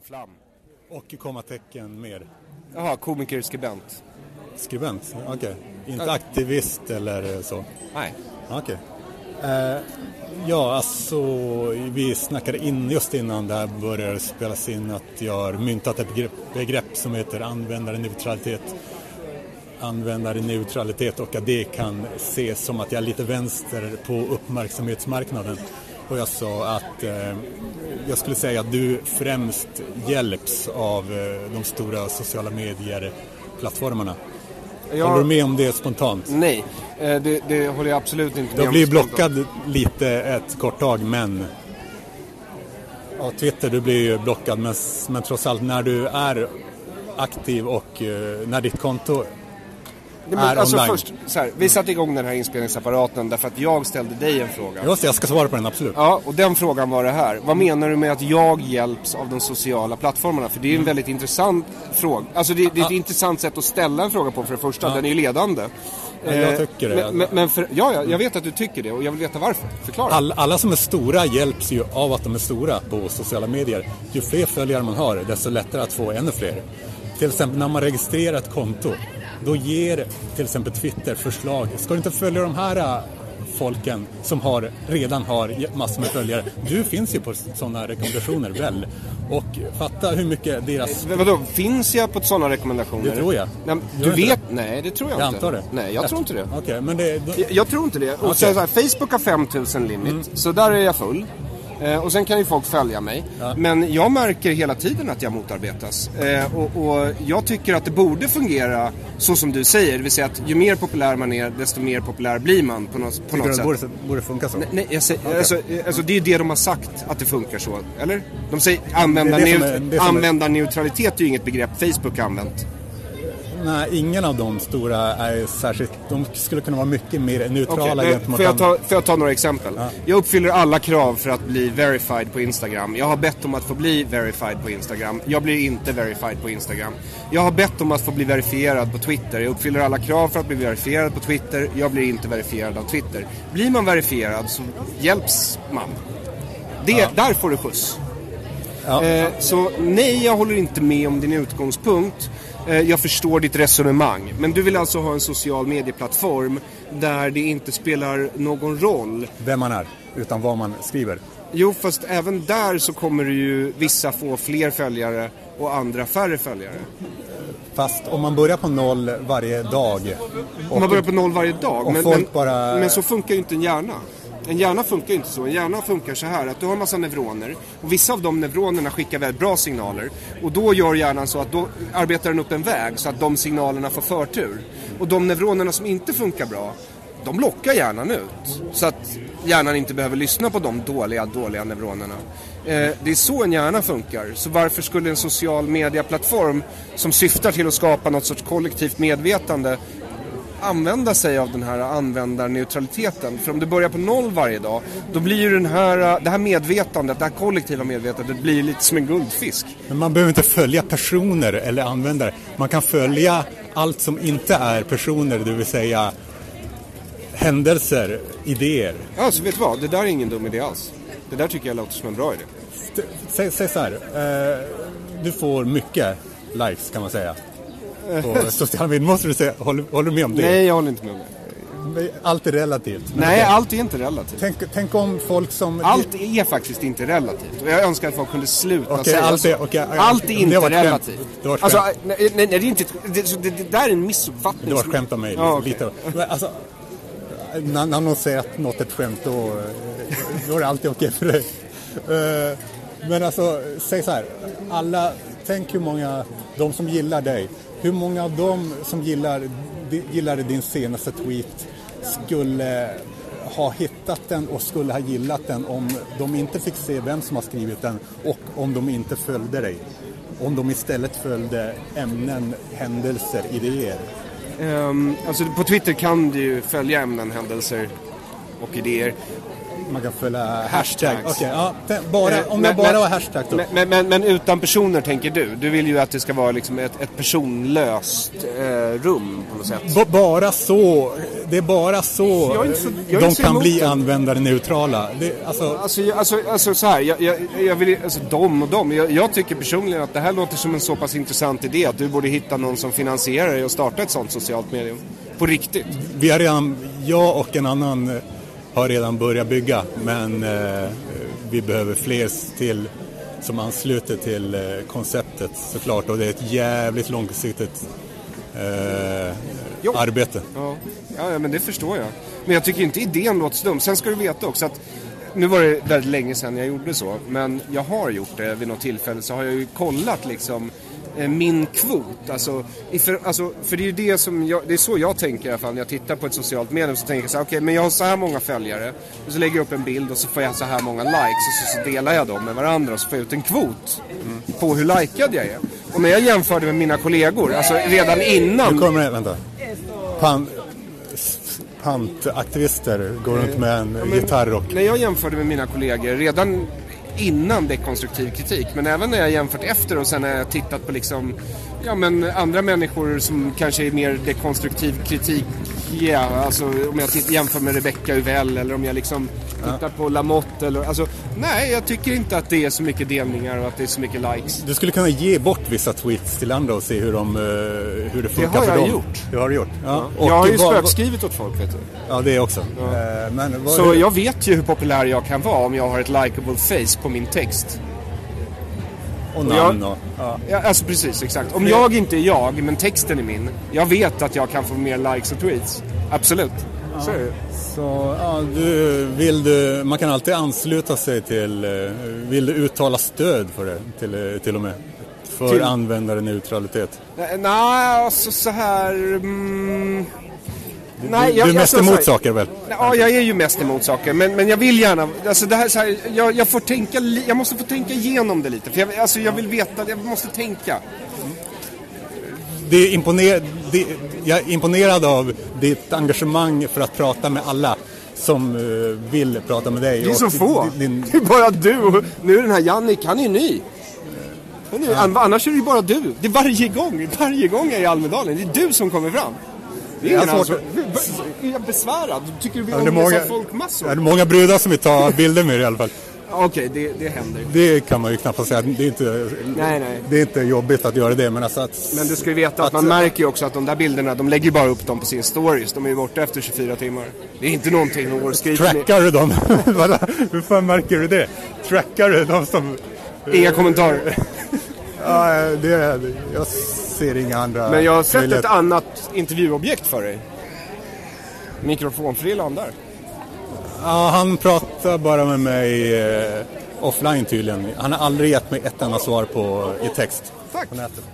Aron Flam. Och kommatecken mer? Jaha, komiker, skribent. Skribent, okej. Okay. Inte aktivist eller så? Nej. Okej. Okay. Eh, ja, alltså vi snackade in just innan det här började spelas in att jag har myntat ett begrepp, begrepp som heter användarneutralitet. Användarneutralitet och att det kan ses som att jag är lite vänster på uppmärksamhetsmarknaden. Och jag sa att eh, jag skulle säga att du främst hjälps av eh, de stora sociala medier-plattformarna. Jag... Håller du med om det spontant? Nej, eh, det, det håller jag absolut inte med om. Du blir blockad lite ett kort tag, men... Ja, Twitter, du blir ju blockad, men, men trots allt när du är aktiv och uh, när ditt konto Nej, men, alltså online. först, så här, vi satte igång den här inspelningsapparaten därför att jag ställde dig en fråga. Just det, jag ska svara på den, absolut. Ja, och den frågan var det här. Vad menar du med att jag hjälps av de sociala plattformarna? För det är en mm. väldigt intressant fråga. Alltså det, det är ett ah. intressant sätt att ställa en fråga på för det första. Ah. Den är ju ledande. Ja, jag tycker det. Men, men, för, ja, ja, jag vet att du tycker det och jag vill veta varför. Förklara. All, alla som är stora hjälps ju av att de är stora på sociala medier. Ju fler följare man har, desto lättare att få ännu fler. Till exempel när man registrerar ett konto då ger till exempel Twitter förslag. Ska du inte följa de här äh, folken som har, redan har massor med följare. Du finns ju på sådana rekommendationer väl? Och fatta hur mycket deras... Vadå, finns jag på sådana rekommendationer? Det tror jag. Nej, du vet? Det? Nej, det tror jag, jag inte. Jag antar det. Nej, jag, jag tror inte det. Okej, okay, men det... Då... Jag, jag, tror inte det. Och okay. så här, Facebook har 5000 limit, mm. så där är jag full. Eh, och sen kan ju folk följa mig. Ja. Men jag märker hela tiden att jag motarbetas. Eh, och, och, jag tycker att det borde fungera så som du säger. Det vill säga att ju mer populär man är, desto mer populär blir man på något, på något sätt. Borde, borde funka så? Nej, nej jag säger, okay. alltså, alltså, det är ju det de har sagt att det funkar så. Eller? De säger användarneutralitet är ju inget begrepp Facebook har använt. Nej, ingen av de stora är särskilt... De skulle kunna vara mycket mer neutrala okay, gentemot får jag, ta, får jag ta några exempel? Ja. Jag uppfyller alla krav för att bli verified på Instagram. Jag har bett om att få bli verified på Instagram. Jag blir inte verified på Instagram. Jag har bett om att få bli verifierad på Twitter. Jag uppfyller alla krav för att bli verifierad på Twitter. Jag blir inte verifierad av Twitter. Blir man verifierad så hjälps man. Det, ja. Där får du skjuts. Ja. Eh, så nej, jag håller inte med om din utgångspunkt. Eh, jag förstår ditt resonemang. Men du vill alltså ha en social medieplattform där det inte spelar någon roll vem man är, utan vad man skriver. Jo, fast även där så kommer det ju vissa få fler följare och andra färre följare. Fast om man börjar på noll varje dag. Om man börjar på noll varje dag? Men, men, bara... men så funkar ju inte en hjärna. En hjärna funkar inte så. En hjärna funkar så här att du har en massa neuroner och vissa av de neuronerna skickar väldigt bra signaler och då gör hjärnan så att då arbetar den upp en väg så att de signalerna får förtur. Och de neuronerna som inte funkar bra de lockar hjärnan ut. Så att hjärnan inte behöver lyssna på de dåliga, dåliga neuronerna. Eh, det är så en hjärna funkar. Så varför skulle en social medieplattform som syftar till att skapa något sorts kollektivt medvetande använda sig av den här användarneutraliteten. För om du börjar på noll varje dag, då blir ju den här, det här medvetandet, det här kollektiva medvetandet, blir lite som en guldfisk. Men man behöver inte följa personer eller användare. Man kan följa allt som inte är personer, det vill säga händelser, idéer. Ja, så vet du vad? Det där är ingen dum idé alls. Det där tycker jag låter som en bra idé. Säg, säg så här, eh, du får mycket likes kan man säga på sociala medier. Måste du säga, håller, håller du med om det? Nej, jag håller inte med om det. Allt är relativt. Nej, allt är inte relativt. Tänk, tänk, om folk som... Allt är faktiskt inte relativt. Och jag önskar att folk kunde sluta okay, säga allt så. Är, okay, allt är inte relativt. Det var alltså, nej, nej, det är inte... Det, det, det där är en missuppfattning. Det var ett skämt av mig. Ja, okay. alltså, när, när någon säger att något är ett skämt, då, då är det alltid okej för dig. Eh, men alltså, säg så här. Alla, tänk hur många, de som gillar dig, hur många av dem som gillar, gillade din senaste tweet skulle ha hittat den och skulle ha gillat den om de inte fick se vem som har skrivit den och om de inte följde dig? Om de istället följde ämnen, händelser, idéer? Um, alltså på Twitter kan du ju följa ämnen, händelser och idéer man kan följa hashtag. Okay, ja, bara, eh, om jag bara har hashtag då. Men, men, men, utan personer tänker du? Du vill ju att det ska vara liksom ett, ett personlöst eh, rum på något sätt. B bara så. Det är bara så, så de kan bli användarneutrala. Det, alltså... Alltså, alltså, alltså så här, jag, jag, jag vill, alltså de och de. Jag, jag, tycker personligen att det här låter som en så pass intressant idé att du borde hitta någon som finansierar dig och starta ett sånt socialt medium. På riktigt. Vi har redan, jag och en annan eh, har redan börjat bygga men eh, vi behöver fler till som ansluter till eh, konceptet såklart och det är ett jävligt långsiktigt eh, arbete. Ja. ja, men det förstår jag. Men jag tycker inte idén låter så dum. Sen ska du veta också att nu var det väldigt länge sedan jag gjorde så, men jag har gjort det vid något tillfälle så har jag ju kollat liksom min kvot. Alltså, för, alltså, för det är ju det som jag, det är så jag tänker i alla fall när jag tittar på ett socialt medium. Så tänker jag så här, okej okay, men jag har så här många följare. Och så lägger jag upp en bild och så får jag så här många likes. Och så, så delar jag dem med varandra och så får jag ut en kvot mm. på hur likad jag är. Och när jag jämförde med mina kollegor, alltså redan innan. Nu kommer det, vänta. Pan, pantaktivister går runt med en ja, gitarr och... När jag jämförde med mina kollegor, redan innan dekonstruktiv kritik. Men även när jag jämfört efter och sen när jag tittat på liksom, ja, men andra människor som kanske är mer dekonstruktiv kritik. Ja, alltså om jag jämför med Rebecca Uvell eller om jag liksom tittar ja. på Lamotte eller alltså nej, jag tycker inte att det är så mycket delningar och att det är så mycket likes. Du skulle kunna ge bort vissa tweets till andra och se hur, de, uh, hur det funkar för dem. Det har jag gjort. Det har du gjort? Ja. ja. Jag har ju spökskrivit åt folk, vet du. Ja, det också. Ja. Uh, men så jag vet ju hur populär jag kan vara om jag har ett likable face på min text. Och namn och... Ja. ja. alltså precis, exakt. Om jag inte är jag, men texten är min. Jag vet att jag kan få mer likes och tweets. Absolut. Ja. Så. Så, ja, du, vill du, man kan alltid ansluta sig till, eh, vill du uttala stöd för det till, eh, till och med? För till... användarneutralitet? Nej, alltså så här... Mm... Nej, jag, du är mest alltså, emot saker väl? Ja, jag är ju mest emot saker. Men, men jag vill gärna, alltså det här, så här, jag, jag, får tänka, jag måste få tänka igenom det lite. För jag, alltså jag vill veta, jag måste tänka. Det är imponer, det, jag är imponerad av ditt engagemang för att prata med alla som uh, vill prata med dig. Det är så få. Din... Det är bara du och nu är den här Jannik, han är ny. Han är, ja. Annars är det ju bara du. Det är varje gång, varje gång jag är i Almedalen. Det är du som kommer fram. Det är ingen alltså, är jag besvärad? Tycker du vi ja, många, folkmassor? Är det många brudar som vill ta bilder med i alla fall? Okej, okay, det, det händer. Det kan man ju knappast säga. Det är inte, nej, nej. Det är inte jobbigt att göra det. Men, alltså att, men du ska ju veta att, att man märker ju också att de där bilderna, de lägger bara upp dem på sin stories. De är ju borta efter 24 timmar. Det är inte någonting går och skriver Trackar du dem? Hur fan märker du det? Trackar du de som... Inga kommentarer. ja, det, jag ser inga andra... Men jag har sett ett annat intervjuobjekt för dig. Mikrofonfrillan där. Ja, han pratar bara med mig eh, offline tydligen. Han har aldrig gett mig ett enda svar på, i text Tack. på nätet.